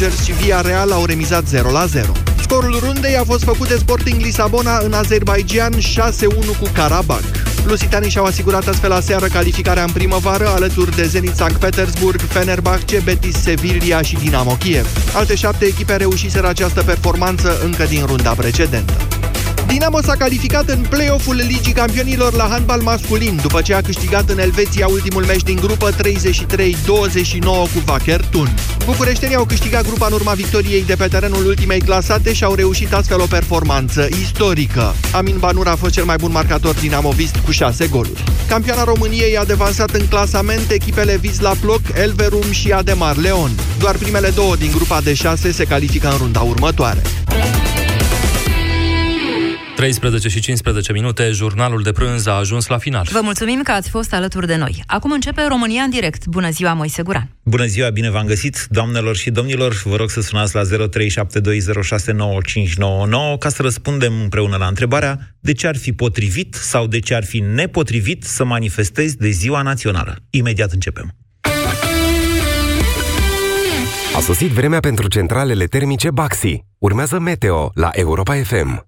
Rangers și Villarreal au remizat 0-0. Scorul rundei a fost făcut de Sporting Lisabona în Azerbaijan 6-1 cu Karabakh. Lusitanii și-au asigurat astfel aseară calificarea în primăvară alături de Zenit Sankt Petersburg, Fenerbahce, Betis Sevilla și Dinamo Kiev. Alte șapte echipe reușiseră această performanță încă din runda precedentă. Dinamo s-a calificat în play-off-ul Ligii Campionilor la handbal masculin, după ce a câștigat în Elveția ultimul meci din grupă 33-29 cu Vacher Thun. Bucureștenii au câștigat grupa în urma victoriei de pe terenul ultimei clasate și au reușit astfel o performanță istorică. Amin Banur a fost cel mai bun marcator dinamovist cu 6 goluri. Campioana României a devansat în clasament echipele Vizla Ploc, Elverum și Ademar Leon. Doar primele două din grupa de 6 se califică în runda următoare. 13 și 15 minute, jurnalul de prânz a ajuns la final. Vă mulțumim că ați fost alături de noi. Acum începe România în direct. Bună ziua, Moise Guran. Bună ziua, bine v-am găsit, doamnelor și domnilor. Vă rog să sunați la 0372069599 ca să răspundem împreună la întrebarea de ce ar fi potrivit sau de ce ar fi nepotrivit să manifestezi de ziua națională. Imediat începem. A sosit vremea pentru centralele termice Baxi. Urmează Meteo la Europa FM.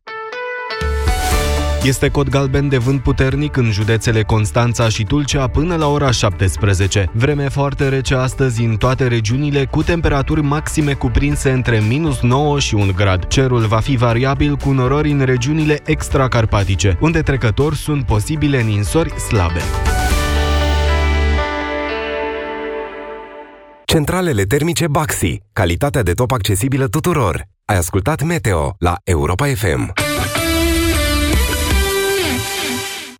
Este cod galben de vânt puternic în județele Constanța și Tulcea până la ora 17. Vreme foarte rece astăzi în toate regiunile, cu temperaturi maxime cuprinse între minus 9 și 1 grad. Cerul va fi variabil cu norori în regiunile extracarpatice, unde trecători sunt posibile ninsori slabe. Centralele termice Baxi. Calitatea de top accesibilă tuturor. Ai ascultat Meteo la Europa FM.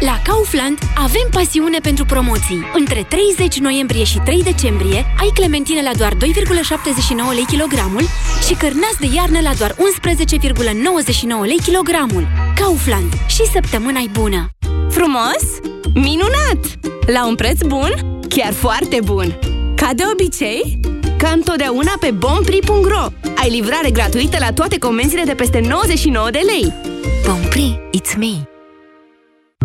La Kaufland avem pasiune pentru promoții. Între 30 noiembrie și 3 decembrie ai clementine la doar 2,79 lei kilogramul și cărnați de iarnă la doar 11,99 lei kilogramul. Kaufland. Și săptămâna bună! Frumos? Minunat! La un preț bun? Chiar foarte bun! Ca de obicei, ca întotdeauna pe bompri.ro Ai livrare gratuită la toate comenzile de peste 99 de lei. Bompri, it's me!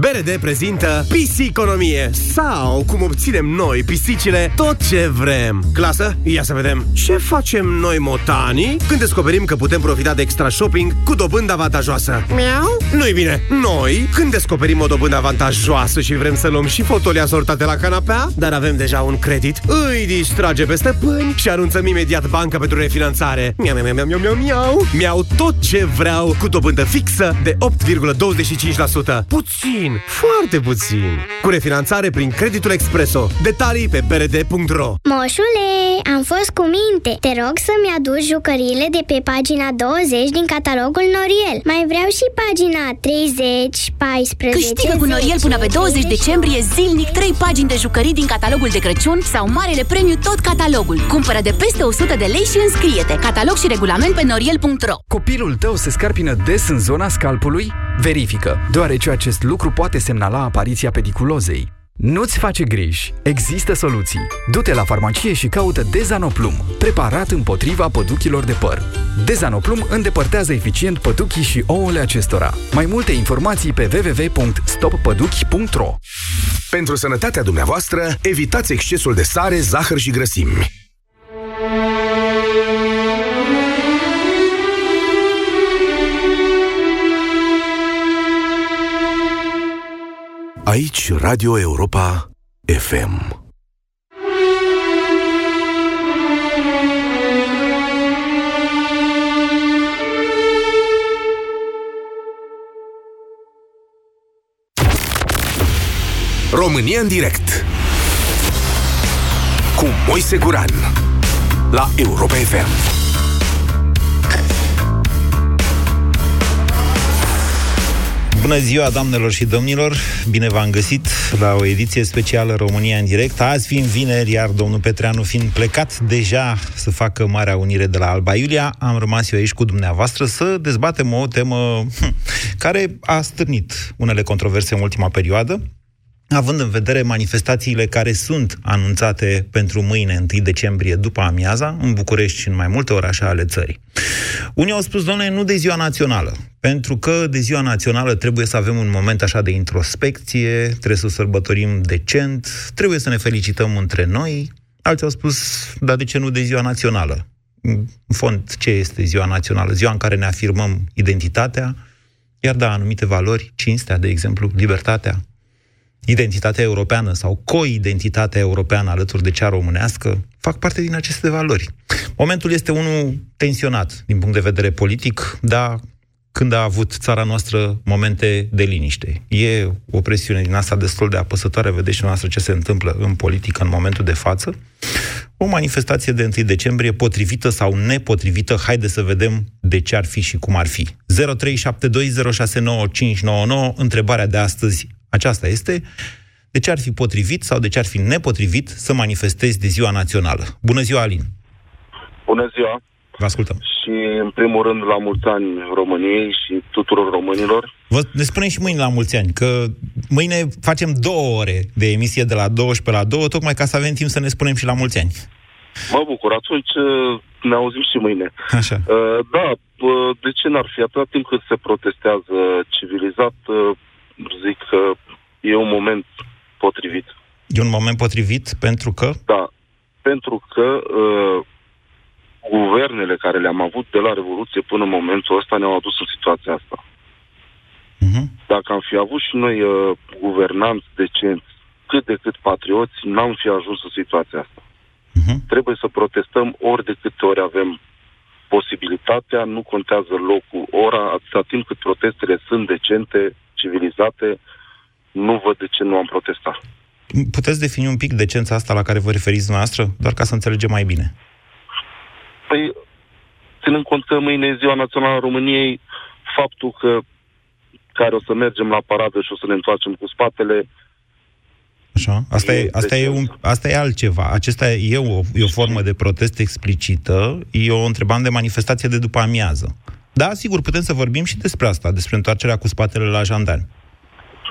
BRD prezintă Pisiconomie sau cum obținem noi, pisicile, tot ce vrem. Clasă, ia să vedem ce facem noi motanii când descoperim că putem profita de extra shopping cu dobândă avantajoasă. Miau? Nu-i bine. Noi, când descoperim o dobândă avantajoasă și vrem să luăm și fotolii asortate la canapea, dar avem deja un credit, îi distrage pe stăpâni și anunțăm imediat banca pentru refinanțare. Miau, miau, miau, miau, miau, miau. Miau tot ce vreau cu dobândă fixă de 8,25%. Puțin puțin, foarte puțin. Cu refinanțare prin creditul Expreso. Detalii pe brd.ro Moșule, am fost cu minte. Te rog să-mi aduci jucăriile de pe pagina 20 din catalogul Noriel. Mai vreau și pagina 30, 14... Câștigă cu Noriel până pe 20 decembrie zilnic 3 pagini de jucării din catalogul de Crăciun sau marele premiu tot catalogul. Cumpără de peste 100 de lei și înscrie-te. Catalog și regulament pe noriel.ro Copilul tău se scarpină des în zona scalpului? Verifică, deoarece acest lucru poate semnala apariția pediculozei. Nu-ți face griji, există soluții. Du-te la farmacie și caută Dezanoplum, preparat împotriva păduchilor de păr. Dezanoplum îndepărtează eficient păduchii și ouăle acestora. Mai multe informații pe www.stoppăduchi.ro Pentru sănătatea dumneavoastră, evitați excesul de sare, zahăr și grăsimi. Aici Radio Europa FM. România în direct cu Moise Guran la Europa FM. Bună ziua, doamnelor și domnilor! Bine v-am găsit la o ediție specială România în direct. Azi fiind vineri, iar domnul Petreanu fiind plecat deja să facă Marea Unire de la Alba Iulia, am rămas eu aici cu dumneavoastră să dezbatem o temă hm, care a stârnit unele controverse în ultima perioadă, având în vedere manifestațiile care sunt anunțate pentru mâine, 1 decembrie, după amiaza, în București și în mai multe orașe ale țării. Unii au spus, doamne, nu de ziua națională, pentru că de ziua națională trebuie să avem un moment așa de introspecție, trebuie să sărbătorim decent, trebuie să ne felicităm între noi. Alții au spus, dar de ce nu de ziua națională? În fond, ce este ziua națională? Ziua în care ne afirmăm identitatea, iar da, anumite valori, cinstea, de exemplu, libertatea, identitatea europeană sau co-identitatea europeană alături de cea românească, fac parte din aceste valori. Momentul este unul tensionat din punct de vedere politic, dar când a avut țara noastră momente de liniște. E o presiune din asta destul de apăsătoare, vedeți și noastră ce se întâmplă în politică în momentul de față. O manifestație de 1 decembrie, potrivită sau nepotrivită, haide să vedem de ce ar fi și cum ar fi. 0372069599, întrebarea de astăzi aceasta este de ce ar fi potrivit sau de ce ar fi nepotrivit să manifestezi de ziua națională. Bună ziua, Alin! Bună ziua! Vă ascultăm. Și, în primul rând, la mulți ani României și tuturor românilor. Vă, ne spunem și mâine la mulți ani, că mâine facem două ore de emisie de la 12 la 2, tocmai ca să avem timp să ne spunem și la mulți ani. Mă bucur, atunci uh, ne auzim și mâine. Așa. Uh, da, uh, de ce n-ar fi? Atâta timp cât se protestează civilizat, uh, zic că e un moment potrivit. E un moment potrivit pentru că? Da, pentru că uh, guvernele care le-am avut de la Revoluție până în momentul ăsta ne-au adus în situația asta. Uh-huh. Dacă am fi avut și noi uh, guvernanți decenți, cât de cât patrioți, n-am fi ajuns în situația asta. Uh-huh. Trebuie să protestăm ori de câte ori avem posibilitatea, nu contează locul, ora, atâta timp cât protestele sunt decente, civilizate, nu văd de ce nu am protestat. Puteți defini un pic decența asta la care vă referiți dumneavoastră, doar ca să înțelegem mai bine? Păi, ținând cont că mâine e Ziua Națională a României, faptul că care o să mergem la paradă și o să ne întoarcem cu spatele, Așa. Asta, e, e, asta, e un, asta e altceva. Acesta e o, e o formă de protest explicită. E o întrebare de manifestație de după amiază. Da, sigur, putem să vorbim și despre asta, despre întoarcerea cu spatele la jandarmi.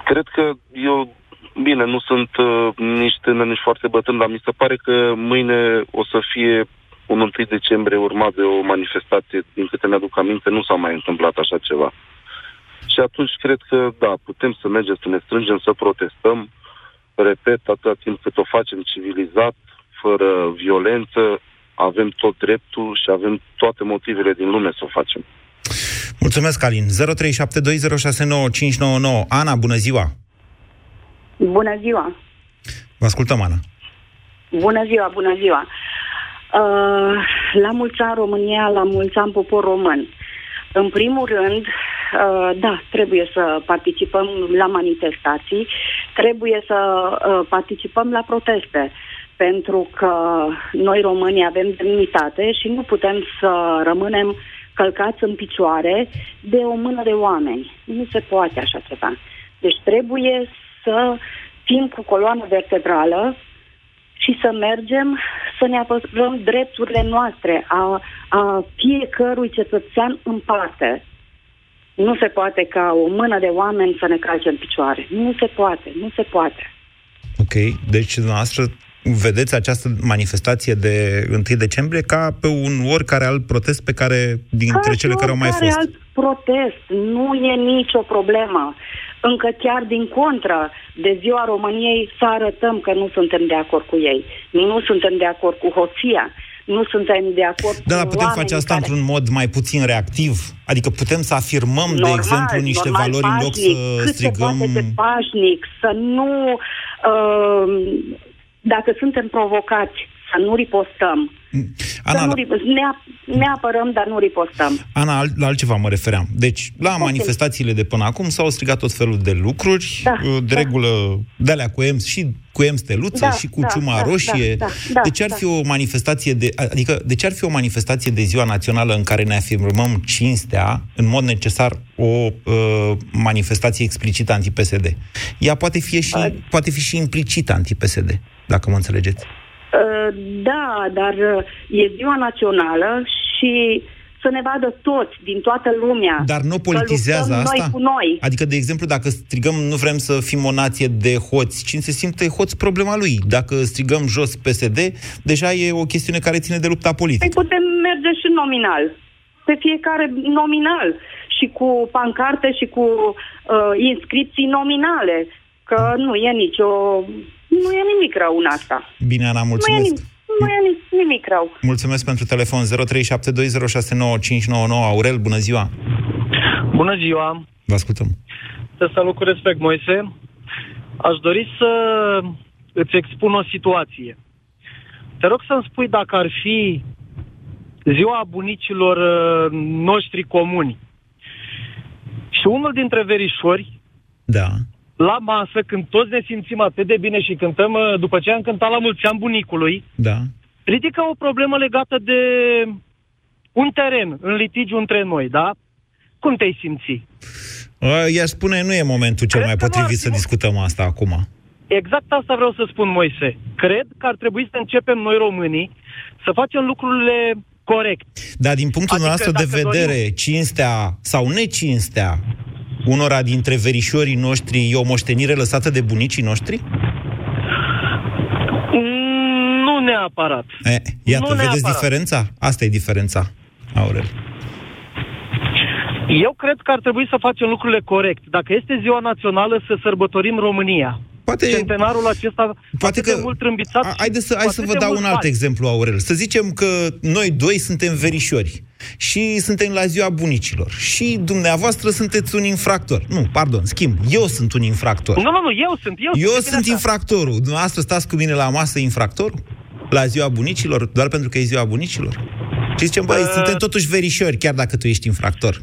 Cred că eu, bine, nu sunt uh, nici tânăr, nici foarte bătrân, dar mi se pare că mâine o să fie un 1 decembrie urmat de o manifestație, din câte mi-aduc aminte, nu s-a mai întâmplat așa ceva. Și atunci cred că, da, putem să mergem să ne strângem, să protestăm, repet, atâta timp cât o facem civilizat, fără violență, avem tot dreptul și avem toate motivele din lume să o facem. Mulțumesc, Alin. 0372069599. Ana, bună ziua! Bună ziua! Vă ascultăm, Ana. Bună ziua, bună ziua! Uh, la mulți ani România, la mulți ani popor român. În primul rând, uh, da, trebuie să participăm la manifestații, trebuie să uh, participăm la proteste, pentru că noi românii avem demnitate și nu putem să rămânem călcați în picioare de o mână de oameni. Nu se poate așa ceva. Deci trebuie să fim cu coloană vertebrală și să mergem să ne apărăm drepturile noastre, a, a fiecărui cetățean în parte. Nu se poate ca o mână de oameni să ne calce în picioare. Nu se poate, nu se poate. Ok, deci dumneavoastră vedeți această manifestație de 1 decembrie ca pe un oricare alt protest pe care, dintre ca cele care au mai fost. alt protest, nu e nicio problemă. Încă chiar din contră, de ziua României să arătăm că nu suntem de acord cu ei. Nu suntem de acord cu hoția. Nu suntem de acord da, cu dar putem face asta care... într-un mod mai puțin reactiv? Adică putem să afirmăm, normal, de exemplu, niște normal, valori pașnic, în loc să cât strigăm... Se poate de pașnic, să nu... Uh, dacă suntem provocați, să nu ripostăm, Ana, să nu, ne, ne apărăm, dar nu ripostăm. Ana, la altceva mă refeream. Deci, la okay. manifestațiile de până acum s-au strigat tot felul de lucruri, da, de da. regulă de alea cu EMS și cu EMS steluță da, și cu da, ciuma da, roșie. Da, da, da, de ce ar da. fi o manifestație de, adică, de ce ar fi o manifestație de ziua națională în care ne afirmăm cinstea, în mod necesar, o uh, manifestație explicită anti-PSD? Ea poate fi și, uh. poate fi și implicită anti-PSD, dacă mă înțelegeți. Uh, da, dar uh, e ziua națională și să ne vadă toți, din toată lumea. Dar nu politizează asta? Noi cu noi. Adică, de exemplu, dacă strigăm nu vrem să fim o nație de hoți, cine se simte hoț, problema lui. Dacă strigăm jos PSD, deja e o chestiune care ține de lupta politică. Păi putem merge și nominal. Pe fiecare nominal. Și cu pancarte și cu uh, inscripții nominale. Că nu e nicio nu e nimic rău în asta. Bine, Ana, mulțumesc. Nu e nimic, nu e nimic rău. Mulțumesc pentru telefon 0372069599. Aurel, bună ziua! Bună ziua! Vă ascultăm. Să salut cu respect, Moise. Aș dori să îți expun o situație. Te rog să-mi spui dacă ar fi ziua bunicilor uh, noștri comuni și unul dintre verișori da la masă, când toți ne simțim atât de bine și cântăm, uh, după ce am cântat la mulți ani bunicului, da. ridică o problemă legată de un teren în litigiu între noi, da? Cum te-ai simți? I-aș spune, nu e momentul cel Cred mai potrivit să discutăm asta acum. Exact asta vreau să spun, Moise. Cred că ar trebui să începem noi românii să facem lucrurile corect. Dar din punctul adică nostru de vedere, dorim... cinstea sau necinstea unora dintre verișorii noștri e o moștenire lăsată de bunicii noștri? Mm, nu neapărat. E, iată, nu vedeți neapărat. diferența? Asta e diferența, Aurel. Eu cred că ar trebui să facem lucrurile corect. Dacă este ziua națională, să sărbătorim România. Poate, Centenarul acesta poate că, de mult trâmbițat. Haideți să, hai să vă dau un alt exemplu, Aurel. Să zicem că noi doi suntem verișori și suntem la ziua bunicilor și dumneavoastră sunteți un infractor. Nu, pardon, schimb, eu sunt un infractor. Nu, nu, nu, eu sunt. Eu, eu sunt, sunt infractorul. Dumneavoastră stați cu mine la masă infractorul? La ziua bunicilor? Doar pentru că e ziua bunicilor? Și zicem, băi, uh... suntem totuși verișori, chiar dacă tu ești infractor.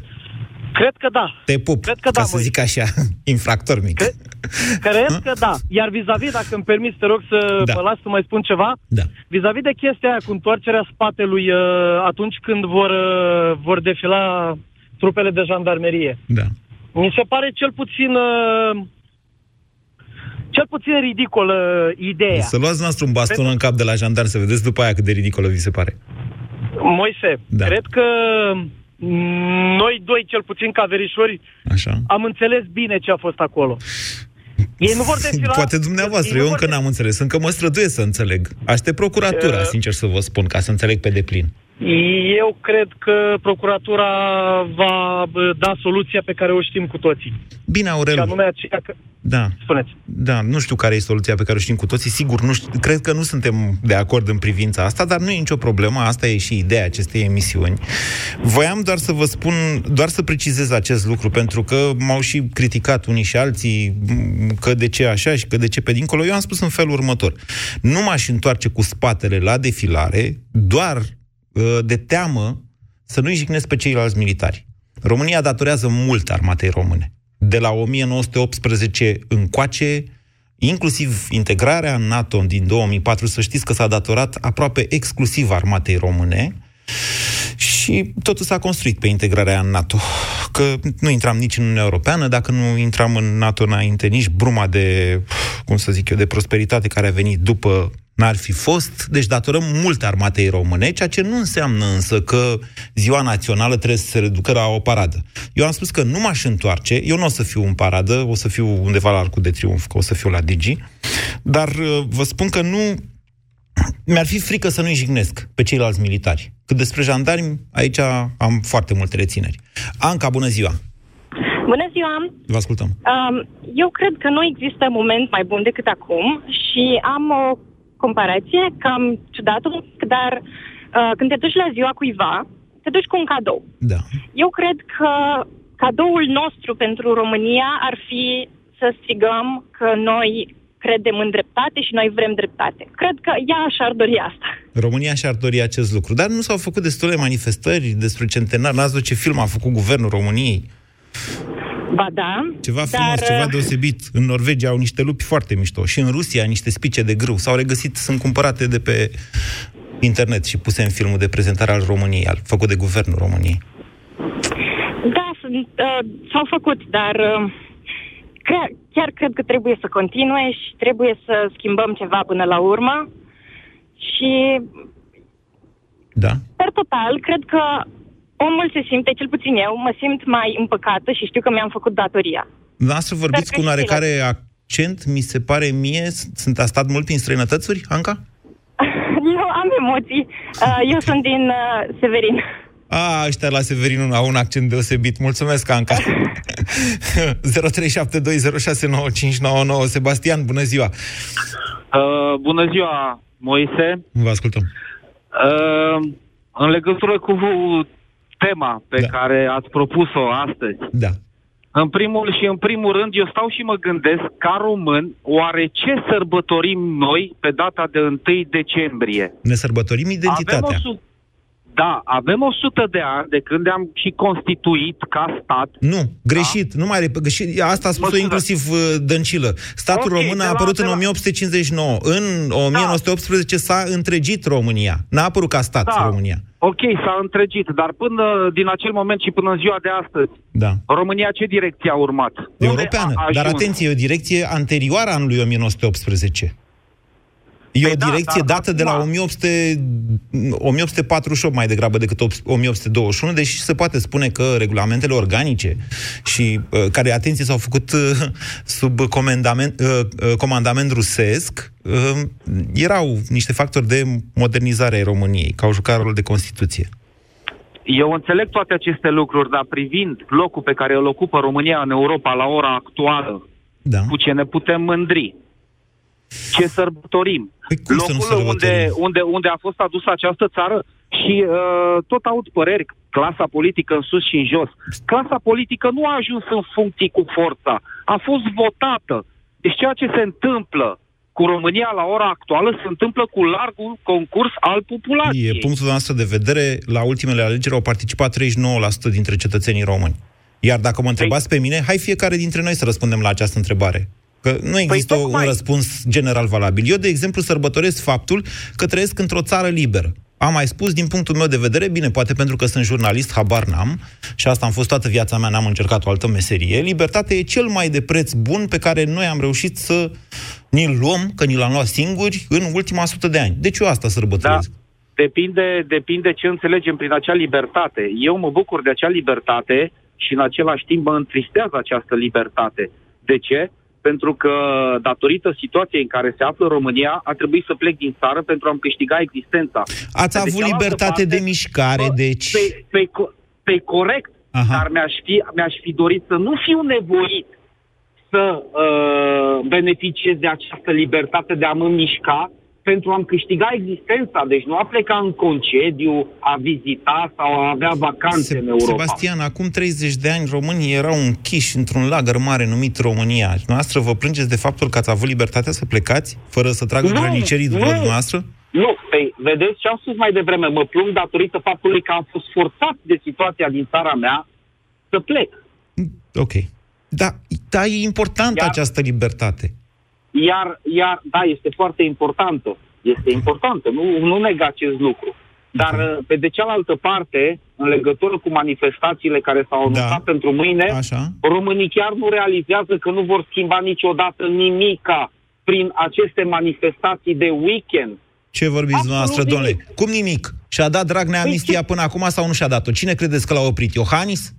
Cred că da. Te pup, Cred că ca da, să zic așa, infractor mic. Cred, cred că da. Iar vis-a-vis, dacă îmi permis, te rog să da. mă las să mai spun ceva, da. vis-a-vis de chestia aia cu întoarcerea spatelui uh, atunci când vor, uh, vor defila trupele de jandarmerie. Da. Mi se pare cel puțin... Uh, cel puțin ridicolă ideea. Să luați noastră un baston Pentru... în cap de la jandar, să vedeți după aia cât de ridicolă vi se pare. Moise, da. cred că noi doi, cel puțin ca verișori, Așa. am înțeles bine ce a fost acolo. Ei nu vor defila... Poate dumneavoastră, eu încă n-am înțeles, încă mă străduiesc să înțeleg. Aștept procuratura, uh... sincer să vă spun, ca să înțeleg pe deplin. Eu cred că procuratura va da soluția pe care o știm cu toții. Bine, Aurel. Și anume aceea că... Da. Spuneți. Da, nu știu care e soluția pe care o știm cu toții. Sigur, nu știu, cred că nu suntem de acord în privința asta, dar nu e nicio problemă. Asta e și ideea acestei emisiuni. Voiam doar să vă spun, doar să precizez acest lucru, pentru că m-au și criticat unii și alții că de ce așa și că de ce pe dincolo. Eu am spus în felul următor. Nu m-aș întoarce cu spatele la defilare doar Uh, de teamă să nu-i jignesc pe ceilalți militari. România datorează mult armatei române. De la 1918 încoace, inclusiv integrarea în NATO din 2004, să știți că s-a datorat aproape exclusiv armatei române și totul s-a construit pe integrarea în NATO. Că nu intram nici în Uniunea Europeană, dacă nu intram în NATO înainte, nici bruma de, cum să zic eu, de prosperitate care a venit după n-ar fi fost, deci datorăm mult armatei române, ceea ce nu înseamnă însă că ziua națională trebuie să se reducă la o paradă. Eu am spus că nu m-aș întoarce, eu nu o să fiu în paradă, o să fiu undeva la Arcul de Triunf, că o să fiu la Digi, dar uh, vă spun că nu... Mi-ar fi frică să nu-i jignesc pe ceilalți militari. Cât despre jandarmi, aici am foarte multe rețineri. Anca, bună ziua! Bună ziua! Vă ascultăm. Um, eu cred că nu există moment mai bun decât acum și am o comparație, cam ciudată, dar uh, când te duci la ziua cuiva, te duci cu un cadou. Da. Eu cred că cadoul nostru pentru România ar fi să strigăm că noi credem în dreptate și noi vrem dreptate. Cred că ea așa ar dori asta. România și-ar dori acest lucru. Dar nu s-au făcut destule manifestări despre centenar. N-ați văzut ce film a făcut guvernul României? Ba da. Ceva dar, frumos, ceva uh, deosebit. În Norvegia au niște lupi foarte mișto. Și în Rusia niște spice de grâu. S-au regăsit, sunt cumpărate de pe internet și puse în filmul de prezentare al României, al, făcut de guvernul României. Da, sunt, uh, s-au făcut, dar uh, chiar, chiar cred că trebuie să continue și trebuie să schimbăm ceva până la urmă. Și, Da. per total, cred că omul se simte, cel puțin eu, mă simt mai împăcată și știu că mi-am făcut datoria. Dumneavoastră vorbiți Dar cu un creștină. oarecare accent, mi se pare mie. Sunt a stat mult prin străinătățuri, Anca? Eu am emoții. Uh, eu sunt din uh, Severin. A, ăștia la Severin au un accent deosebit. Mulțumesc, Anca. 0372069599 Sebastian, bună ziua! Uh, bună ziua, Moise. Vă ascultăm. Uh, în legătură cu tema pe da. care ați propus-o astăzi. Da. În primul și în primul rând, eu stau și mă gândesc, ca român, oare ce sărbătorim noi pe data de 1 decembrie? Ne sărbătorim identitatea. Avem o su- da, avem 100 de ani de când am și constituit ca stat. Nu, greșit. Nu mai rep- greșit. Asta a spus-o Mă inclusiv uh, Dăncilă. Statul Ok, român de a la- apărut de în la- 1859. În 1918 s-a întregit România. N-a apărut ca stat Da. România. Ok, s-a întregit, dar până din acel moment și până în ziua de astăzi, Da. România ce direcție a urmat? Unde Europeană. a Dar ajuns? atenție, e o direcție anterioară anului 1918. E o Păi da, direcție dar dată de la acum- 1800, 1848 mai degrabă decât 1821, deși se poate spune că regulamentele organice și uh, care, atenție, s-au făcut uh, sub comandament, uh, uh, comandament rusesc, uh, erau niște factori de modernizare a României, că au jucat rolul de Constituție. Eu înțeleg toate aceste lucruri, dar privind locul pe care îl ocupă România în Europa la ora actuală, da. cu ce ne putem mândri, ce sărbătorim, păi cum să nu locul unde, sărbătorim? unde, unde a fost adusă această țară și uh, tot aud păreri, clasa politică în sus și în jos. Clasa politică nu a ajuns în funcții cu forța, a fost votată. Deci ceea ce se întâmplă cu România la ora actuală se întâmplă cu largul concurs al populației. E punctul noastră de vedere, la ultimele alegeri au participat 39% dintre cetățenii români. Iar dacă mă întrebați pe mine, hai fiecare dintre noi să răspundem la această întrebare. Că nu există Păi tocmai. un răspuns general valabil. Eu, de exemplu, sărbătoresc faptul că trăiesc într-o țară liberă. Am mai spus, din punctul meu de vedere, bine, poate pentru că sunt jurnalist, habar n-am, și asta am fost toată viața mea, n-am încercat o altă meserie. Libertatea e cel mai de preț bun pe care noi am reușit să ni-l luăm, că ni l-am luat singuri, în ultima sută de ani. Deci eu asta sărbătoresc. Depinde, depinde ce înțelegem prin acea libertate. Eu mă bucur de acea libertate și în același timp mă întristează această libertate. De ce? Pentru că, datorită situației în care se află România, a trebuit să plec din țară pentru a-mi câștiga existența. Ați Pe de avut cealaltă libertate parte, de mișcare, bă, deci... Pe, pe, co- pe corect, Aha. dar mi-aș fi, mi-aș fi dorit să nu fiu nevoit să uh, beneficiez de această libertate de a mă mișca pentru a-mi câștiga existența. Deci nu a pleca în concediu, a vizita sau a avea vacanțe în Europa. Sebastian, acum 30 de ani românii erau închiși într-un lagăr mare numit România. Noastră vă plângeți de faptul că ați avut libertatea să plecați fără să tragă Nu, grănicerii după nu. dumneavoastră? Nu, păi, vedeți ce am spus mai devreme, mă plâng datorită faptului că am fost forțat de situația din țara mea să plec. Ok. Da, da e importantă Iar- această libertate. Iar, iar, da, este foarte importantă. Este importantă, nu, nu neg acest lucru. Dar, uh, pe de cealaltă parte, în legătură cu manifestațiile care s-au anunțat da. pentru mâine, Așa. românii chiar nu realizează că nu vor schimba niciodată nimica prin aceste manifestații de weekend. Ce vorbiți Absolut dumneavoastră, domnule? nimic. Cum nimic? Și-a dat Dragnea Păi amnistia până acum sau nu și-a dat-o? Cine credeți că l-a oprit? Iohannis?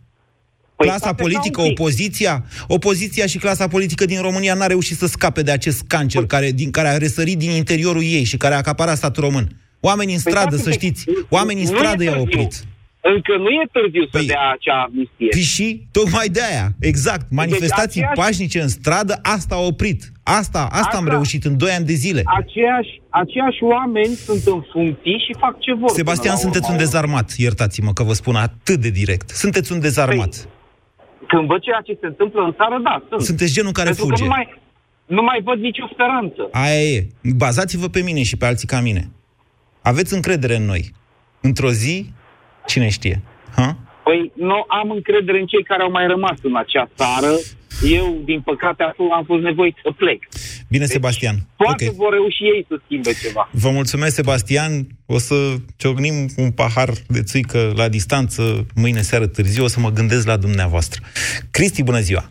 Clasa stați așa politică, un pic. opoziția? Opoziția și clasa politică din România n-a reușit să scape de acest cancer care, din, care a răsărit din interiorul ei și care a acaparat statul român. Oamenii în Păi stradă, stați să un pic. știți, oamenii în Nu e stradă i-au târziu. oprit. Încă nu e târziu să dea acea amnistie. Păi și tocmai de aia, exact, manifestații aceeași- pașnice în stradă, asta a oprit. Asta, asta am Asta- reușit în 2 ani de zile. Aceiași, aceiași oameni sunt în funcții și fac ce vor. Sebastian, până la sunteți un urmă. dezarmat, iertați-mă că vă spun atât de direct. Sunteți un dezarmat. Păi, Când văd ceea ce se întâmplă în țară, da, sunt. Sunteți genul care Pentru fuge. că nu mai, nu mai văd nicio speranță. Aia e. Bazați-vă pe mine și pe alții ca mine. Aveți încredere în noi. Într-o zi, cine știe? Ha? Păi nu am încredere în cei care au mai rămas în acea țară. Eu, din păcate, am, am fost nevoit să plec. Bine, Sebastian. Poate Ok. vor reuși ei să schimbe ceva. Vă mulțumesc, Sebastian. O să ciocnim un pahar de țuică la distanță mâine seară târziu. O să mă gândesc la dumneavoastră. Cristi, bună ziua!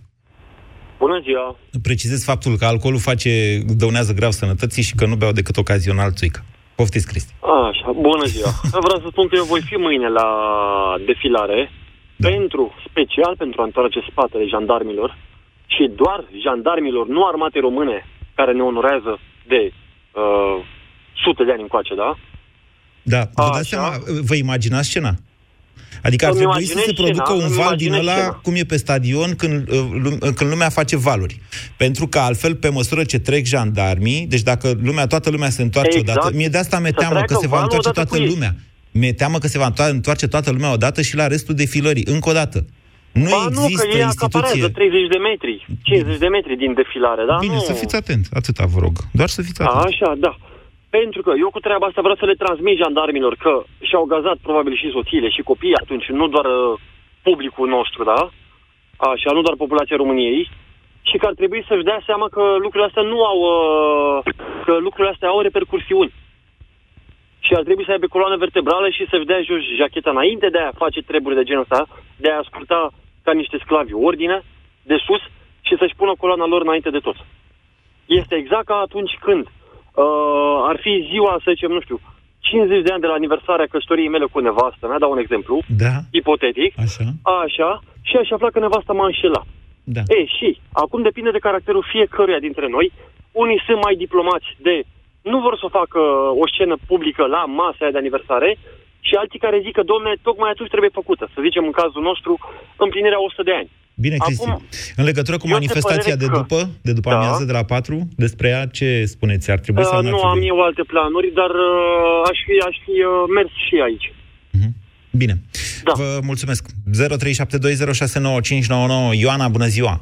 Bună ziua! Precizez faptul că alcoolul face, dăunează grav sănătății și că nu beau decât ocazional țuică. Poftiți, Cristi. Așa, bună ziua! Vreau să spun că eu voi fi mâine la defilare da. pentru, special pentru a întoarce spatele jandarmilor și doar jandarmilor, nu armate române, care ne onorează de uh, sute de ani încoace, da? Da, vă dați seama, vă imaginați scena? Adică ar Îmi trebui să imaginez se producă scena, un îmi val din imaginez ăla, scena. cum e pe stadion, când, uh, lum- când lumea face valuri. Pentru că altfel, pe măsură ce trec jandarmii, deci dacă lumea, toată lumea se întoarce Exact. odată, mie de asta mi-e Să teamă că treacă se va valul întoarce odată toată cu ei. lumea. Mi-e teamă că se va întoar- întoarce toată lumea odată și la restul defilării. Încă o dată. Nu ba, nu, există că ei instituție... acaparează 30 de metri, 50 de metri din defilare, da? Bine, nu. să fiți atent, atâta vă rog. Doar să fiți atent. Așa, da. Pentru că eu cu treaba asta vreau să le transmit jandarmilor că și-au gazat probabil și soțiile și copiii atunci, nu doar uh, publicul nostru, da? Așa, nu doar populația României. Și că ar trebui să-și dea seama că lucrurile astea nu au... Uh, că lucrurile astea au repercursiuni. Și ar trebui să aibă coloană vertebrală și să-și dea jos jacheta înainte de a face treburi de genul ăsta, de a asculta ca niște sclavi ordine de sus și să-și pună coloana lor înainte de tot. Este exact ca atunci când uh, ar fi ziua, să zicem, nu știu, 50 de ani de la aniversarea căsătoriei mele cu nevastă mea, dau un exemplu, Da. ipotetic, Așa. așa, și aș afla că nevasta m-a înșelat. Da. E, și acum depinde de caracterul fiecăruia dintre noi. Unii sunt mai diplomați de nu vor să facă o scenă publică la masa aia de aniversare și alții care zic că, domne, tocmai atunci trebuie făcută. Să zicem, în cazul nostru, împlinirea 100 de ani. Bine, Cristi. Acum, în legătură cu eu de manifestația de părere că- după, de după Da. amiază, de la 4, despre ea, ce spuneți? Ar trebui Uh, sau nu ar nu am trebui? eu alte planuri, dar uh, aș fi, aș fi uh, mers și aici. Bine. Da. Vă mulțumesc. 0372069599. Ioana, bună ziua!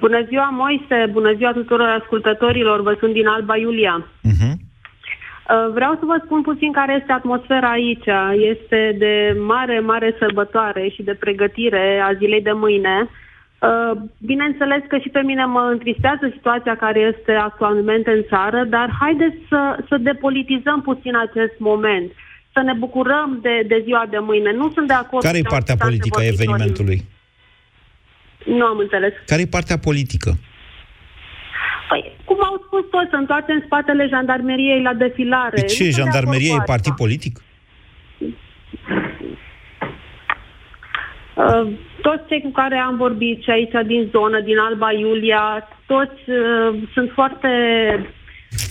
Bună ziua, Moise! Bună ziua tuturor ascultătorilor! Vă sunt din Alba Iulia. Uh-huh. Uh, Vreau să vă spun puțin care este atmosfera aici. Este de mare, mare sărbătoare și de pregătire a zilei de mâine. Uh, Bineînțeles că și pe mine mă întristează situația care este actualmente în țară, dar haideți să, să depolitizăm puțin acest moment. Să ne bucurăm de, de ziua de mâine. Nu sunt de acord Care e cu partea toate politică a vorbitorii. evenimentului? Nu am înțeles. Care e partea politică? Păi, cum au spus toți, să întoarce în spatele jandarmeriei la defilare. De Nu ce? sunt de Jandarmeria acord e cu partid asta. politic? Uh, toți cei cu care am vorbit și aici din zonă, din Alba Iulia, toți uh, sunt foarte...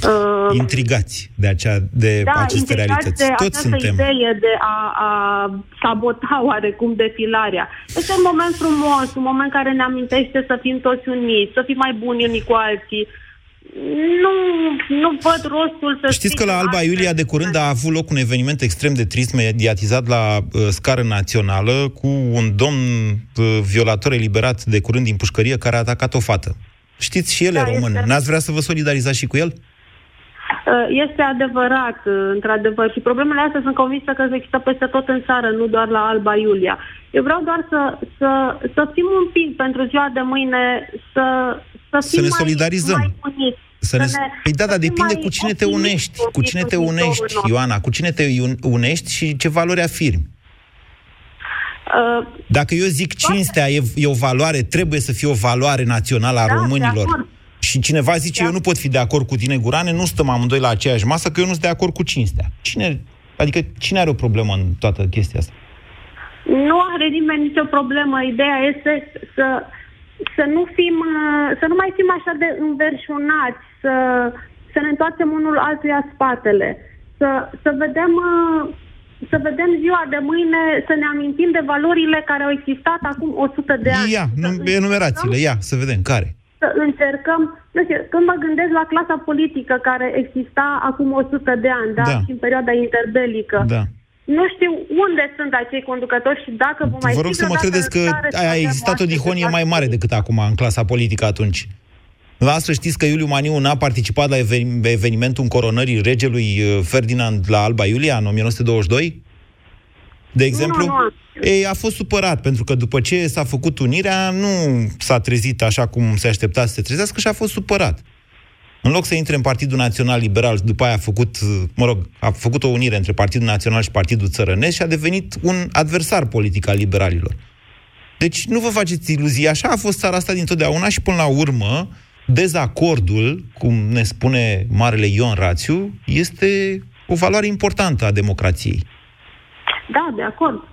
Uh, Intrigați de, acea, de da, aceste intrigați realități. de Toți această suntem. idee de a, a sabota oarecum defilarea. Este un moment frumos, un moment care ne amintește să fim toți uniți, să fim mai buni unii cu alții. Nu, nu văd rostul să Știți că la strigem Alba Iulia de curând a avut loc un eveniment extrem de trist mediatizat la uh, scară națională cu un domn uh, violator eliberat de curând din pușcărie care a atacat o fată. Știți și el e Da, român. este- N-ați vrea să vă solidarizați și cu el? Uh, Este adevărat, uh, într-adevăr, și problemele astea sunt convinsă că există peste tot în țară, nu doar la Alba Iulia. Eu vreau doar să, să, să fim un pic pentru ziua de mâine, să, să Să fim ne mai, solidarizăm. mai uniți. Să ne... Păi da, dar fim depinde mai cu cine te optimiști unești. în Cu cine te viitorul unești, nostru. Ioana? Cu cine te un- unești și ce valori afirmi? Uh, Dacă eu zic cinstea e, e o valoare, trebuie să fie o valoare națională a Da, de românilor. acord. Și cineva zice, eu nu pot fi de acord cu tine, Gurane, nu stăm amândoi la aceeași masă, că eu nu sunt de acord cu cinstea. Cine, adică cine are o problemă în toată chestia asta? Nu are nimeni nicio problemă. Ideea este să, să, nu, fim, uh, să nu mai fim așa de înverșunați, să, să ne întoarcem unul altuia spatele, să, să vedem... uh, Să vedem ziua de mâine, să ne amintim de valorile care au existat acum 100 de ani. Ia, nu, enumerați-le, ia, să vedem, care? Să încercăm, nu știu, când mă gândesc la clasa politică care exista acum 100 de ani, da, Da. și în perioada interbelică, Da. Nu știu unde sunt acei conducători și dacă vom mai Vă rog fi să mă vreodată credeți că în stare să a avem existat o astfel de dihonie clasă mai mare decât acum în clasa politică atunci. Dumneavoastră știți că Iuliu Maniu n-a participat la even- evenimentul încoronării regelui uh, Ferdinand la Alba Iulia în 1922? De exemplu? Nu, nu. Ei, a fost supărat, pentru că după ce s-a făcut unirea, nu s-a trezit așa cum se aștepta să se trezească și a fost supărat. În loc să intre în Partidul Național Liberal, după aia a făcut, mă rog, a făcut o unire între Partidul Național și Partidul Țărănesc și a devenit un adversar politic al liberalilor. Deci nu vă faceți iluzii, așa a fost țara asta dintotdeauna și până la urmă, dezacordul, cum ne spune marele Ion Rațiu, este o valoare importantă a democrației. Da, de acord.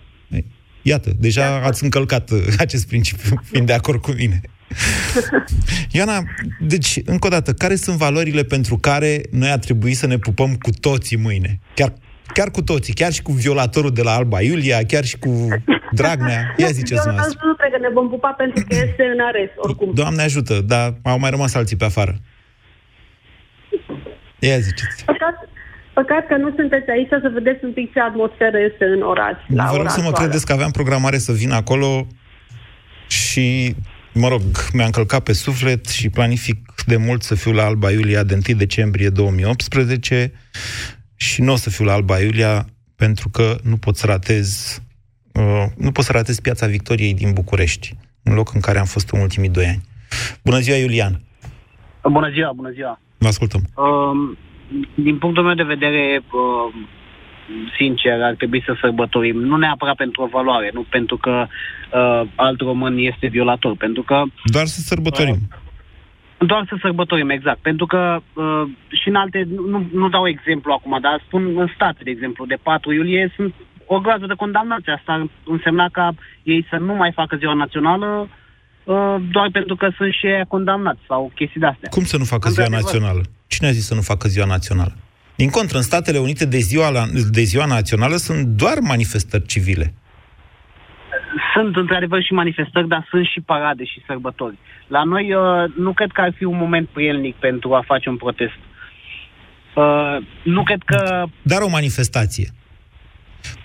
Iată, deja ați încălcat uh, acest principiu, fiind de acord cu mine. Ioana, deci, încă o dată, care sunt valorile pentru care noi ar trebui să ne pupăm cu toții mâine? Chiar, chiar cu toții, chiar și cu violatorul de la Alba Iulia, chiar și cu Dragnea. Ia ziceți Eu noastră. nu cred că ne vom pupa pentru că este în arest, oricum. Doamne ajută, dar au mai rămas alții pe afară. Ia ziceți. Păcat, păcat că nu sunteți aici să vedeți un pic ce atmosferă este în oraș. La Vă rog ora să mă actuală. credeți că aveam programare să vin acolo și, mă rog, mi-a încălcat pe suflet și planific de mult să fiu la Alba Iulia de 1 decembrie 2018 și nu o să fiu la Alba Iulia pentru că nu pot să ratez uh, nu pot să ratez Piața Victoriei din București, un loc în care am fost în ultimii doi ani. Bună ziua, Iulian! Bună ziua, bună ziua. Vă ascultăm. Um, din punctul meu de vedere, um, sincer, ar trebui să sărbătorim. Nu neapărat pentru o valoare, nu pentru că uh, alt român este violator, pentru că Doar să sărbătorim. doar să sărbătorim, exact. Pentru că uh, și în alte, nu, nu dau exemplu acum, dar spun în state, de exemplu, de 4 iulie sunt o groază de condamnați. Asta ar însemna ca ei să nu mai facă ziua națională uh, doar pentru că sunt și ei condamnați sau chestii de astea. Cum să nu facă ziua Într-adevăr. națională? Cine a zis să nu facă ziua națională? Din contră, în Statele Unite de ziua, la, de ziua națională sunt doar manifestări civile. Sunt într-adevăr și manifestări, dar sunt și parade și sărbători. La noi uh, nu cred că ar fi un moment prielnic pentru a face un protest. Uh, nu cred că... Dar o manifestație.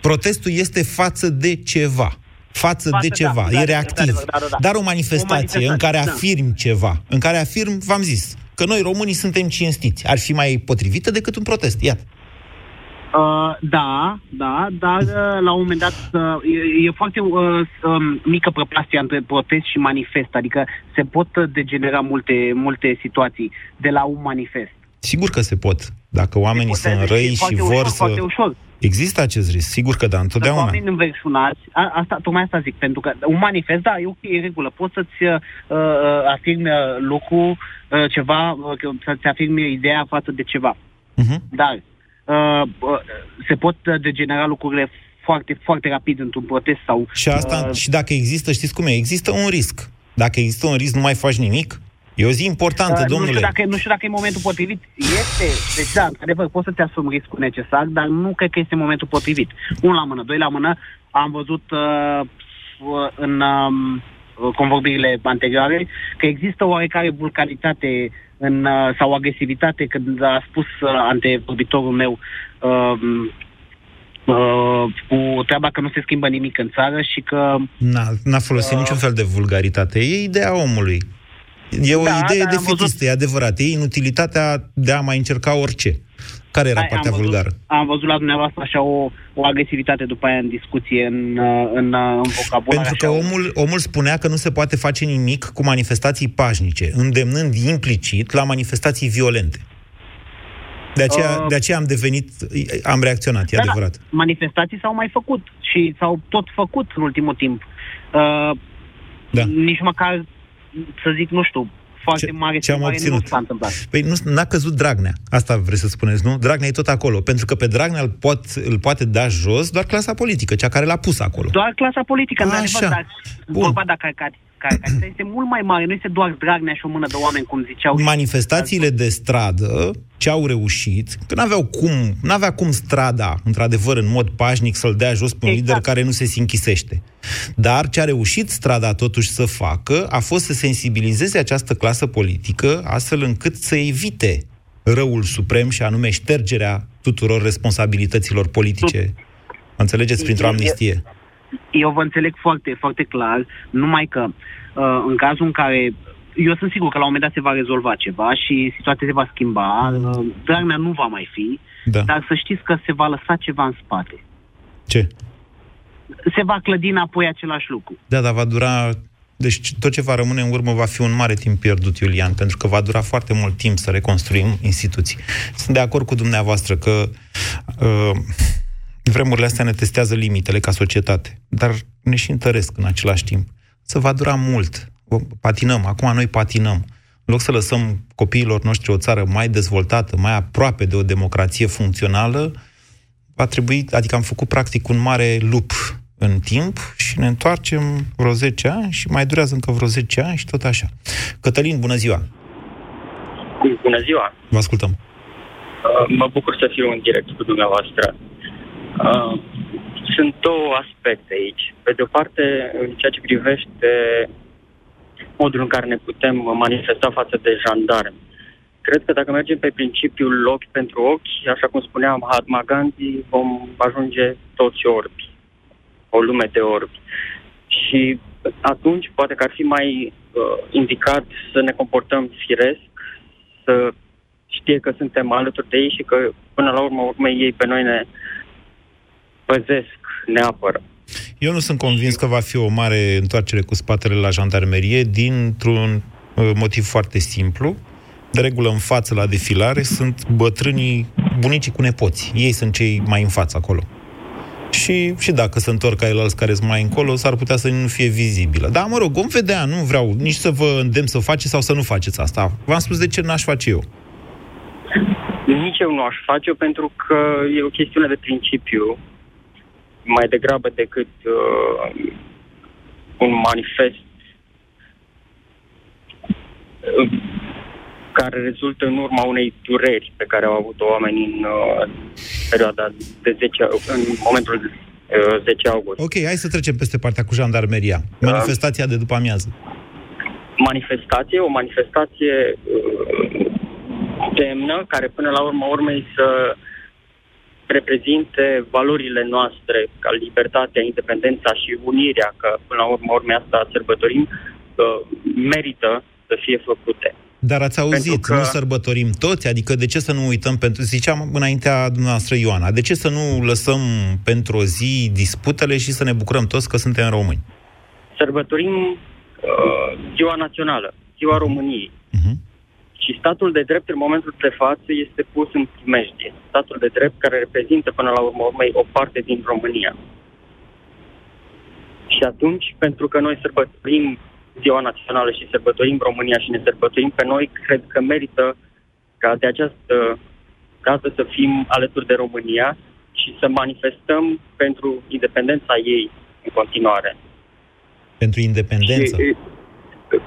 Protestul este față de ceva. Față, Față, de da, ceva, da, e da, reactiv. da, da, da, da. Dar o manifestație, O manifestație, în care da. afirm ceva, în care afirm, v-am zis, că noi românii suntem cinstiți. Ar fi mai potrivită decât un protest. Iată. Uh, da, da, dar uh, la un moment dat uh, e, e foarte uh, um, mică prăpastie între protest și manifest, adică se pot uh, degenera multe, multe situații de la un manifest. Sigur că se pot. Dacă oamenii Se pot, sunt e răi și foarte vor ușor, să... Foarte ușor. Există acest risc, sigur că da, Dacă întotdeauna. oamenii înverșunați, a, asta, tocmai asta zic, pentru că un manifest, da, e ok, e regulă, poți să-ți uh, uh, afirmi uh, lucru, uh, ceva, uh, că- să-ți afirmi ideea față de ceva. Uh-huh. Dar uh, uh, se pot uh, degenera lucrurile foarte, foarte rapid într-un protest sau... Și asta, uh, și dacă există, știți cum e? Există un risc. Dacă există un risc, nu mai faci nimic. E o zi importantă, Uh, nu, domnule. știu dacă, nu știu dacă e momentul potrivit. Este, deci da, într-adevăr, poți să-ți asumi riscul necesar, dar nu cred că este momentul potrivit. Un la mână, doi la mână, am văzut uh, uh, în um, convorbirile anterioare că există oarecare vulcanitate în, uh, sau agresivitate când a spus uh, antevorbitorul meu um, uh, cu treaba că nu se schimbă nimic în țară și că N-a, n-a folosit Uh. niciun fel de vulgaritate. E ideea omului. E o Da, idee dar am defitistă, e adevărat. E inutilitatea de a mai încerca orice. Care era Hai, partea am văzut, vulgară? Am văzut la dumneavoastră așa o, o agresivitate după aia în discuție, în, uh, în, uh, în vocabular. Pentru că așa, omul, omul spunea că nu se poate face nimic cu manifestații pașnice, îndemnând implicit la manifestații violente. De aceea, Uh, de aceea am devenit, am reacționat, e Da, adevărat. Da, manifestații s-au mai făcut și s-au tot făcut în ultimul timp. Uh, Da. Nici măcar, să zic, nu știu, foarte Ce- mare ce am schimbare obținut? nu s-a întâmplat. Păi nu, n-a căzut Dragnea. Asta vreți să spuneți, nu? Dragnea e tot acolo. Pentru că pe Dragnea îl, pot, îl poate da jos doar clasa politică, cea care l-a pus acolo. Doar clasa politică, Așa. într-adevăr, dar vorba de care, care, care este mult mai mare, nu este doar Dragnea și o mână de oameni, cum ziceau. Manifestațiile de stradă, ce au reușit, că n-aveau cum, n-avea cum strada, într-adevăr, în mod pașnic, să-l dea jos pe un Exact. lider care nu se sinchisește. Dar ce a reușit strada totuși să facă a fost să sensibilizeze această clasă politică astfel încât să evite răul suprem și anume ștergerea tuturor responsabilităților politice. Înțelegeți? Printr-o amnistie. Eu vă înțeleg foarte, foarte clar, numai că uh, în cazul în care eu sunt sigur că la un moment dat se va rezolva ceva și situația se va schimba. Uh, Dragnea nu va mai fi, Da. dar să știți că se va lăsa ceva în spate. Ce? Se va clădi înapoi același lucru. Da, dar va dura... Deci tot ce va rămâne în urmă va fi un mare timp pierdut, Iulian, pentru că va dura foarte mult timp să reconstruim instituții. Sunt de acord cu dumneavoastră că uh, vremurile astea ne testează limitele ca societate, dar ne și întăresc în același timp. Să va dura mult. Patinăm. Acum noi patinăm. În loc să lăsăm copiilor noștri o țară mai dezvoltată, mai aproape de o democrație funcțională, va trebui, adică am făcut practic un mare lup în timp și ne întoarcem vreo 10 ani și mai durează încă vreo 10 ani și tot așa. Cătălin, bună ziua! Bună ziua! Vă ascultăm. Uh, Mă bucur să fiu în direct cu dumneavoastră. Uh, Sunt două aspecte aici. Pe de o parte, în ceea ce privește modul în care ne putem manifesta față de jandarmi. Cred că dacă mergem pe principiul ochi pentru ochi, așa cum spunea Mahatma Gandhi, vom ajunge toți orbi. O lume de orbi. Și atunci poate că ar fi mai uh, indicat să ne comportăm firesc, să știe că suntem alături de ei și că până la urmă urmei ei pe noi ne păzesc, ne apără. Eu nu sunt convins că va fi o mare întoarcere cu spatele la jandarmerie dintr-un uh, motiv foarte simplu. De regulă, în față la defilare sunt bătrânii, bunicii cu nepoți. Ei sunt cei mai în față acolo. Și, și dacă se întorc ca el alți care sunt mai încolo, s-ar putea să nu fie vizibilă. Dar, mă rog, vom vedea, nu vreau nici să vă îndemn să faceți sau să nu faceți asta. V-am spus de ce n-aș face eu. Nici eu nu aș face-o pentru că e o chestiune de principiu mai degrabă decât uh, un manifest uh, care rezultă în urma unei dureri pe care au avut-o oamenii în uh, perioada de 10, în momentul uh, 10 august. Ok, hai să trecem peste partea cu jandarmeria. Manifestația de după amiază. manifestație, o manifestație uh, demnă, care până la urmă urmei să reprezinte valorile noastre ca libertatea, independența și unirea, că până la urmă urmei asta sărbătorim, uh, merită să fie făcute. Dar ați auzit, Pentru că- nu sărbătorim toți? Adică de ce să nu uităm pentru... Ziceam înaintea dumneavoastră Ioana, de ce să nu lăsăm pentru o zi disputele și să ne bucurăm toți că suntem români? Sărbătorim uh, ziua națională, ziua României. Și statul de drept în momentul de față este pus în primejdie. Statul de drept care reprezintă până la urmă urmei o parte din România. Și atunci, pentru că noi sărbătorim ziua națională și sărbătorim România și ne sărbătorim pe noi, cred că merită ca de această dată să fim alături de România și să manifestăm pentru independența ei în continuare. Pentru independență. Și, e,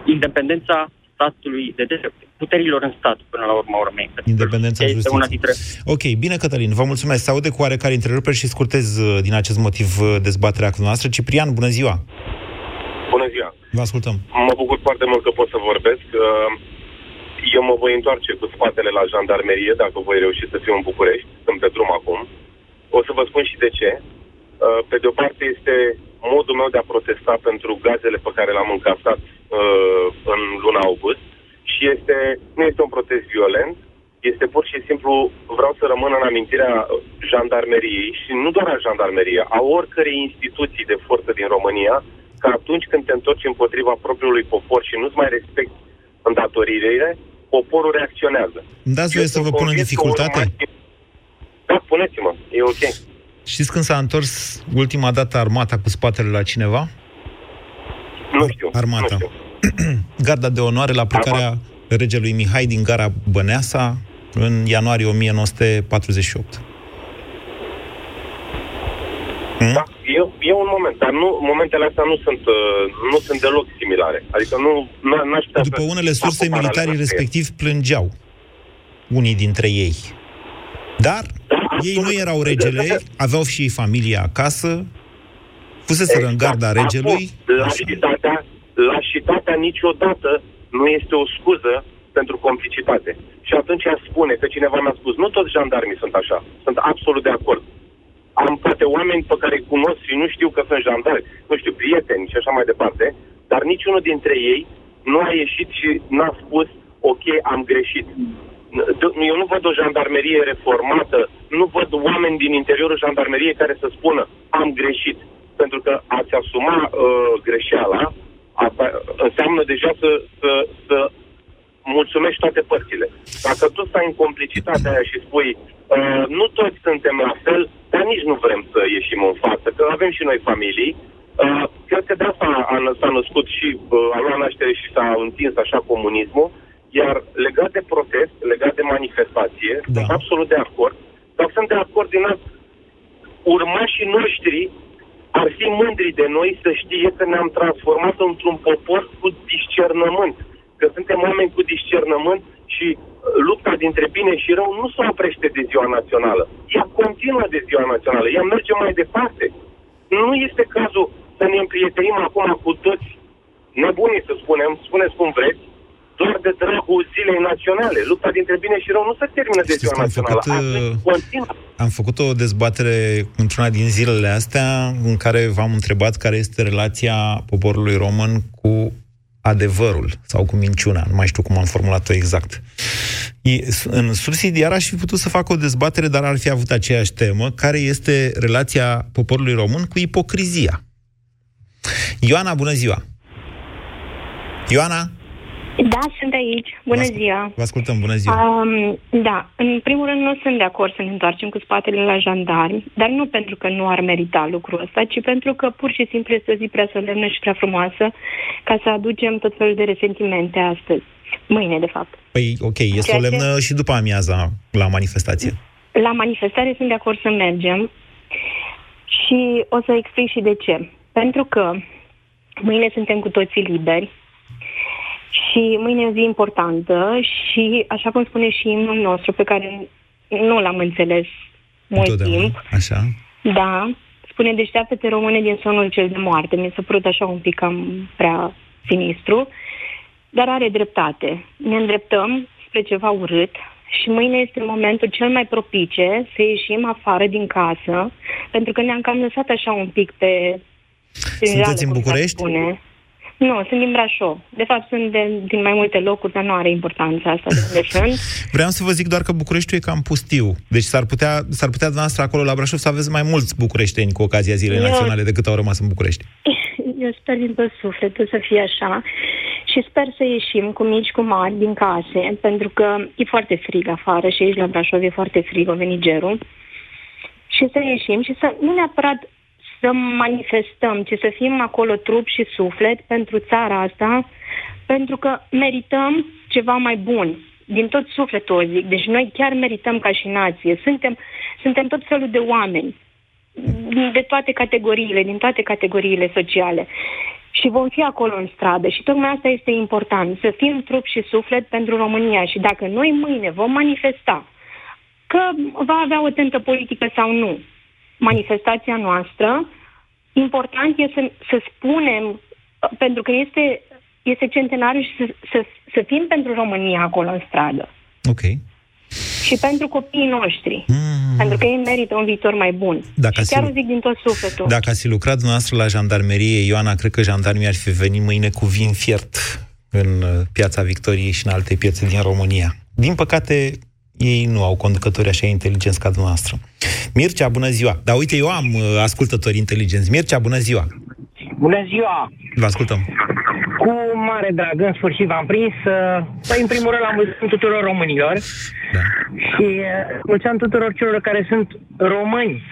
independența statului de drept, puterilor în stat, până la urma urmei. Independența Este justiției. una dintre... Ok, bine, Cătălin, vă mulțumesc. Se aude cu oarecare întreruperi și scurtez uh, din acest motiv uh, dezbaterea cu noastră. Ciprian, bună ziua! Bună ziua! Vă ascultăm. Mă bucur foarte mult că pot să vorbesc. Uh, Eu mă voi întoarce cu spatele la jandarmerie dacă voi reuși să fiu în București. Sunt pe drum acum. O să vă spun și de ce. Uh, Pe de o parte este modul meu de a protesta pentru gazele pe care le-am încasat uh, în luna august și este, nu este un protest violent, este pur și simplu, vreau să rămân în amintirea jandarmeriei și nu doar a jandarmeriei, a oricărei instituții de forță din România, că atunci când te întorci împotriva propriului popor și nu-ți mai respecti îndatoririle, poporul reacționează. Îmi dați Eu voie să sunt vă pun în convins că dificultate? urmați- Da, puneți-mă, e ok. Știți când s-a întors ultima dată armata cu spatele la cineva? Nu știu. Armata. Garda de onoare la plecarea regelui Mihai din gara Băneasa în ianuarie 1948. Da, e, e un moment, dar nu, momentele astea nu sunt, uh, nu sunt deloc similare. Adică nu, n- n-aș putea După să unele surse, fac o militarii paralelă. respectiv plângeau. Unii dintre ei. Dar ei nu erau regele, aveau și ei familie acasă, fuseseră în garda regelui. Lașitatea, lașitatea niciodată nu este o scuză pentru complicitate. Și atunci ea spune că cineva mi-a spus, nu toți jandarmii sunt așa. Sunt absolut de acord. Am poate oameni pe care îi cunosc și nu știu că sunt jandarmi, nu știu, prieteni și așa mai departe, dar niciunul dintre ei nu a ieșit și n-a spus, ok, am greșit. D- Eu nu văd o jandarmerie reformată, nu văd oameni din interiorul jandarmeriei care să spună, am greșit. Pentru că ați asuma uh, greșeala, asta înseamnă deja să, să, să mulțumești toate părțile. Dacă tu stai în complicitatea aia și spui uh, nu toți suntem la fel, dar nici nu vrem să ieșim în față, că avem și noi familii, uh, cred că de asta a, s-a născut și uh, a luat naștere și s-a întins așa comunismul, iar legat de protest, legat de manifestație, da. sunt absolut de acord, dar sunt de acord din alt urmașii noștri ar fi mândri de noi să știe că ne-am transformat într-un popor cu discernământ că suntem oameni cu discernământ și uh, lupta dintre bine și rău nu se oprește de ziua națională. Ea continuă de ziua națională, ea merge mai departe. Nu este cazul să ne împrietenim acum cu toți nebunii, să spunem, spuneți cum vreți, doar de dragul zilei naționale. Lupta dintre bine și rău nu se termină de ziua națională. Făcut, uh, am făcut o dezbatere într-una din zilele astea în care v-am întrebat care este relația poporului român cu adevărul sau cu minciuna, nu mai știu cum am formulat-o exact. În subsidiar aș fi putut să fac o dezbatere, dar ar fi avut aceeași temă, care este relația poporului român cu ipocrizia. Ioana, bună ziua! Ioana? Da, sunt aici. Bună vă ziua. Vă ascultăm, bună ziua. Um, da, în primul rând nu sunt de acord să ne întoarcem cu spatele la jandarmi, dar nu pentru că nu ar merita lucrul ăsta, ci pentru că pur și simplu este o zi prea solemnă și prea frumoasă ca să aducem tot felul de resentimente astăzi. Mâine, de fapt. Păi, ok, e Ceea solemnă ce- și după amiaza la manifestație. La manifestare sunt de acord să mergem și o să explic și de ce. Pentru că mâine suntem cu toții liberi și mâine e o zi importantă și, așa cum spune și imnul nostru, pe care nu l-am înțeles mult Întotdeauna. timp, Așa. da, spune deșteaptă-te române din sonul cel de moarte. Mi s-a părut așa un pic cam prea sinistru, dar are dreptate. Ne îndreptăm spre ceva urât și mâine este momentul cel mai propice să ieșim afară din casă, pentru că ne-am cam lăsat așa un pic pe... Sunteți în cum s-ar București? Spune. Nu, sunt din Brașov. De fapt, sunt de, din mai multe locuri, dar nu are importanța asta de unde sunt. Vreau să vă zic doar că Bucureștiul e cam pustiu. Deci s-ar putea, s-ar putea dumneavoastră acolo la Brașov să aveți mai mulți bucureșteni cu ocazia Zilei Eu- Naționale decât au rămas în București. Eu sper din tot sufletul să fie așa și sper să ieșim cu mici, cu mari din case, pentru că e foarte frig afară și aici la Brașov e foarte frig, a venit gerul. Și să ieșim și să nu neapărat să manifestăm, ci să fim acolo trup și suflet pentru țara asta, pentru că merităm ceva mai bun. Din tot sufletul o zic. Deci noi chiar merităm ca și nație. Suntem, suntem tot felul de oameni de toate categoriile, din toate categoriile sociale. Și vom fi acolo în stradă și tocmai asta este important, să fim trup și suflet pentru România și dacă noi mâine vom manifesta că va avea o tentă politică sau nu manifestația noastră, important este să, să spunem, pentru că este, este centenariu și să, să, să fim pentru România acolo în stradă Ok. și pentru copiii noștri. Mm. Pentru că ei merită un viitor mai bun. Dacă și ați chiar lu- o zic din tot sufletul. Dacă ați fi lucrat dumneavoastră la jandarmerie, Ioana, cred că jandarmii ar fi venit mâine cu vin fiert în uh, piața Victoriei și în alte piețe din România. Din păcate, ei nu au conducători așa inteligenți ca dumneavoastră. Mircea, bună ziua! Dar uite, eu am uh, ascultători inteligenți. Mircea, bună ziua! Bună ziua! Vă ascultăm. Cu mare drag, în sfârșit v-am prins. uh, Păi, în primul rând, la mulți ani tuturor românilor da. și uh, mulți ani tuturor celor care sunt români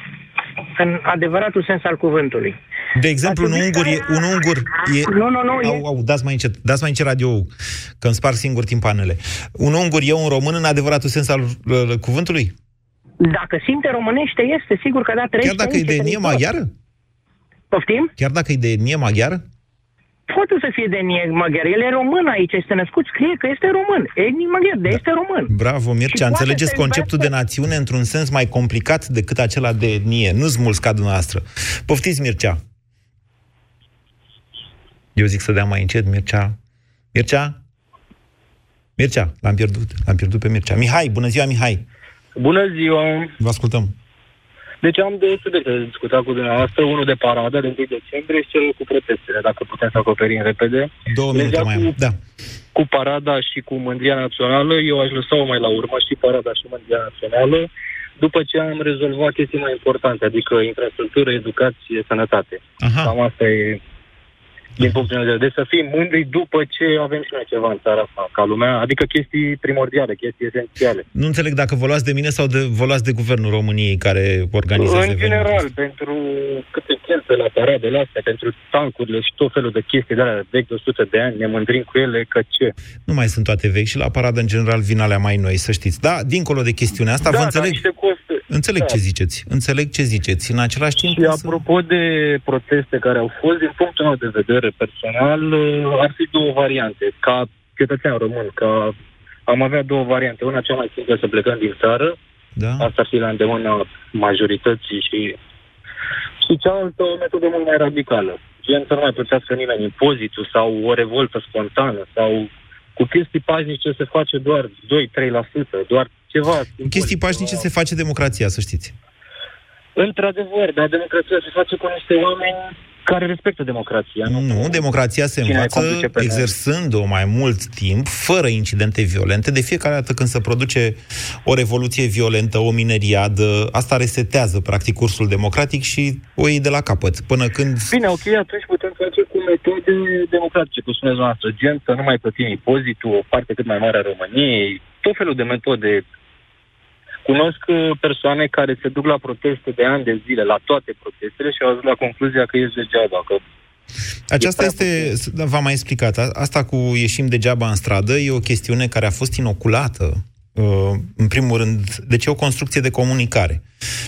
în adevăratul sens al cuvântului. De exemplu, un ungur, e, un ungur e... Nu, nu, nu, Au, au, dați mai încet, dați mai încet radio că îmi spar singur timpanele. Un ungur e un român în adevăratul sens al uh, cuvântului? Dacă simte românește, este sigur că da, trăiește Chiar dacă e aici, de este etnie din tot. maghiară? Poftim? Chiar dacă e de etnie maghiară? Poate să fie de etnie maghiară. El e român aici, este născut, scrie că este român. Etnic maghiar, de este român. Bravo, Și Mircea, poate înțelegeți să conceptul de iubească- națiune într-un sens mai complicat decât acela de etnie. Nu-ți mulți ca dumneavoastră. Poftiți, Mircea. Eu zic să dea mai încet, Mircea. Mircea? Mircea, l-am pierdut. L-am pierdut pe Mircea. Mihai, bună ziua, Mihai. Bună ziua! Vă ascultăm. Deci am două subiecte de discutat cu dumneavoastră, unul de parada de 1 decembrie și cel cu protestele, dacă putem să acoperim repede. Două minute Legea mai cu, am. Da. cu parada și cu mândria națională, eu aș lăsa-o mai la urmă și parada și mândria națională, după ce am rezolvat chestii mai importante, adică infrastructură, educație, sănătate. Aha. Cam asta e din punctul meu de vedere, să fim mândri după ce avem și noi ceva în țara asta, ca lumea, adică chestii primordiale, chestii esențiale. Nu înțeleg dacă vă luați de mine sau de, vă luați de Guvernul României care organizează În evenimentul general, ăsta. pentru câte cheltuie la paradele astea, pentru tancurile și tot felul de chestii de alea vechi de 100 de ani, ne mândrim cu ele că ce? Nu mai sunt toate vechi și la paradă, în general, vin alea mai noi, să știți. Da, dincolo de chestiunea asta, da, vă dar înțeleg, niște costuri. Înțeleg da. ce ziceți. Înțeleg ce ziceți. În același timp, Și însă- apropo de proteste care au fost, din punctul meu de vedere personal, uh, ar fi două variante. Ca cetățean român, ca am avea două variante. Una cea mai simplă să plecăm din țară, da. asta ar fi la îndemâna majorității și și cealaltă o metodă mult mai radicală. Gen să nu mai plătească nimeni impozitul sau o revoltă spontană sau cu chestii pașnice se face doar 2-3%, doar ceva. chestii pașnice se face democrația, să știți. Într-adevăr, dar democrația se face cu niște oameni care respectă democrația. Nu, Nu, democrația se Cine învață conduce pe noi? exersând-o mai mult timp, fără incidente violente. De fiecare dată când se produce o revoluție violentă, o mineriadă, asta resetează, practic, cursul democratic și o iei de la capăt. Până când... Bine, ok, atunci putem face cu metode democratice, cum spuneți noastră, gen să nu mai plătim impozitul, o parte cât mai mare a României, tot felul de metode. Cunosc uh, persoane care se duc la proteste de ani de zile, la toate protestele și au ajuns la concluzia că ești degeaba, că Aceasta este, da, v-am mai explicat, a- asta cu ieșim degeaba în stradă e o chestiune care a fost inoculată uh, în primul rând, deci e o construcție de comunicare.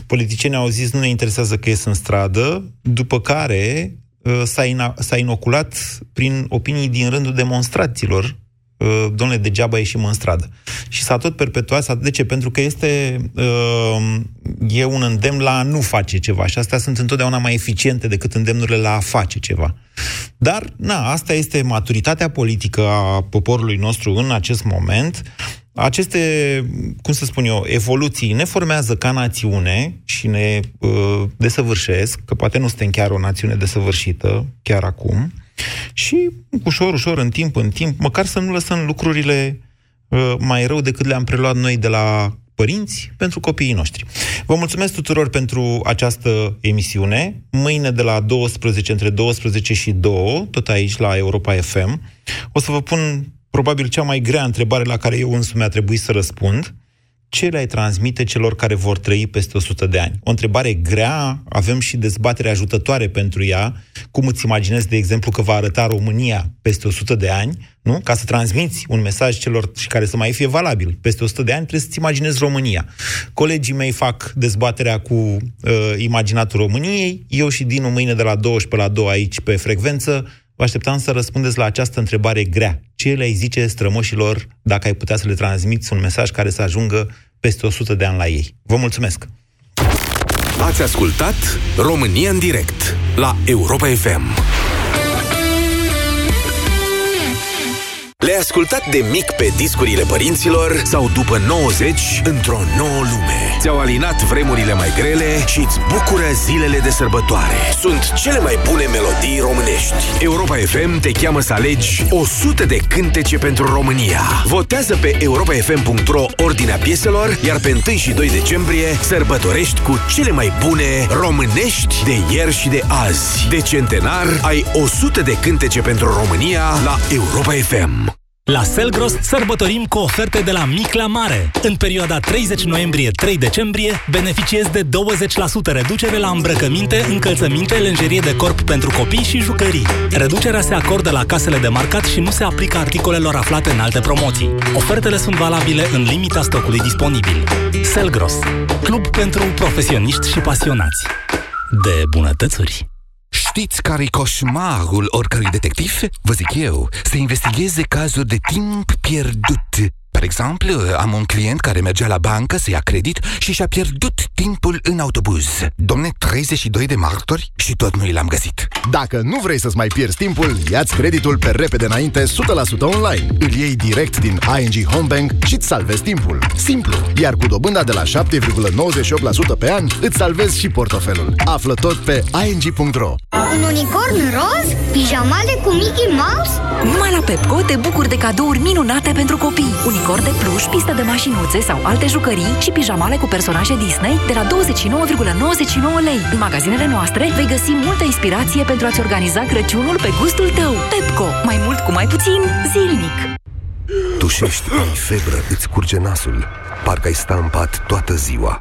Politicienii au zis nu ne interesează că ies în stradă, după care uh, s-a, ina- s-a inoculat prin opinii din rândul demonstraților uh, domnule, degeaba ieșim în stradă. Și s-a tot perpetuat. s-a- De ce? Pentru că este uh, e un îndemn la a nu face ceva și astea sunt întotdeauna mai eficiente decât îndemnurile la a face ceva. Dar, na, asta este maturitatea politică a poporului nostru în acest moment. Aceste, cum să spun eu, evoluții ne formează ca națiune și ne uh, desăvârșesc, că poate nu suntem chiar o națiune desăvârșită, chiar acum, și ușor, ușor, în timp, în timp, măcar să nu lăsăm lucrurile uh, mai rău decât le-am preluat noi de la părinți pentru copiii noștri. Vă mulțumesc tuturor pentru această emisiune. Mâine de la 12, între 12 și 2, tot aici la Europa FM, o să vă pun probabil cea mai grea întrebare la care eu însumi a trebuit să răspund. Ce le-ai transmite celor care vor trăi peste 100 de ani? O întrebare grea, avem și dezbatere ajutătoare pentru ea. Cum îți imaginezi, de exemplu, că va arăta România peste 100 de ani? Nu? Ca să transmiți un mesaj celor și care să mai fie valabil peste 100 de ani, trebuie să-ți imaginezi România. Colegii mei fac dezbaterea cu uh, imaginatul României, eu și Dinu mâine de la 12 la 2 aici pe frecvență, Vă așteptam să răspundeți la această întrebare grea. Ce le-ai zice strămoșilor dacă ai putea să le transmiți un mesaj care să ajungă peste 100 de ani la ei? Vă mulțumesc! Ați ascultat România în direct la Europa FM. Le-ai ascultat de mic pe discurile părinților sau după 90 într-o nouă lume. Ți-au alinat vremurile mai grele și îți bucură zilele de sărbătoare. Sunt cele mai bune melodii românești. Europa FM te cheamă să alegi 100 de cântece pentru România. Votează pe europafm.ro ordinea pieselor, iar pe 1 și 2 decembrie sărbătorești cu cele mai bune românești de ieri și de azi. De centenar ai 100 de cântece pentru România la Europa FM. La Selgros sărbătorim cu oferte de la mic la mare. În perioada 30 noiembrie-3 decembrie beneficiezi de 20% reducere la îmbrăcăminte, încălțăminte, lenjerie de corp pentru copii și jucării. Reducerea se acordă la casele de marcat și nu se aplică articolelor aflate în alte promoții. Ofertele sunt valabile în limita stocului disponibil. Selgros, club pentru profesioniști și pasionați de bunătățuri. Știți care-i coșmarul oricărui detectiv? Vă zic eu, să investigheze cazuri de timp pierdut. Per exemplu, am un client care mergea la bancă să ia credit și și-a pierdut timpul în autobuz. Domne, 32 de martori și tot nu l-am găsit. Dacă nu vrei să-ți mai pierzi timpul, ia-ți creditul pe repede înainte 100% online. Îl iei direct din ING Homebank și îți salvezi timpul. Simplu, iar cu dobânda de la 7,98% pe an, îți salvezi și portofelul. Află tot pe ing.ro Un unicorn roz? Pijamale cu Mickey Mouse? Numai la Pepco te bucuri de cadouri minunate pentru copii. Unicorn de pluș, pistă de mașinuțe sau alte jucării și pijamale cu personaje Disney de la 29,99 lei. În magazinele noastre vei găsi multă inspirație pentru a-ți organiza Crăciunul pe gustul tău. Pepco. Mai mult cu mai puțin, zilnic. Tușești, ai febră, îți curge nasul. Parcă ai sta în pat toată ziua.